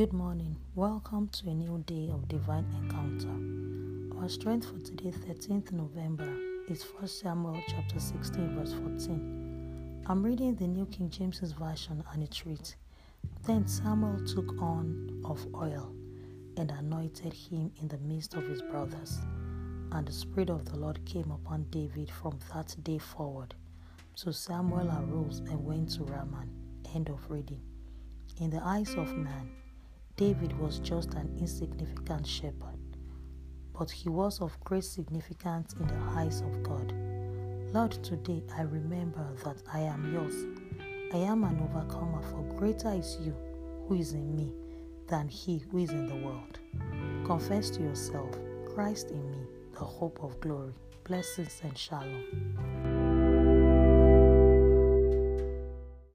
Good morning. Welcome to a new day of divine encounter. Our strength for today, 13th November, is 1 Samuel chapter 16, verse 14. I'm reading the New King James Version and it reads Then Samuel took on of oil and anointed him in the midst of his brothers. And the Spirit of the Lord came upon David from that day forward. So Samuel arose and went to Ramah. End of reading. In the eyes of man, David was just an insignificant shepherd, but he was of great significance in the eyes of God. Lord, today I remember that I am yours. I am an overcomer, for greater is you who is in me than he who is in the world. Confess to yourself, Christ in me, the hope of glory. Blessings and shalom.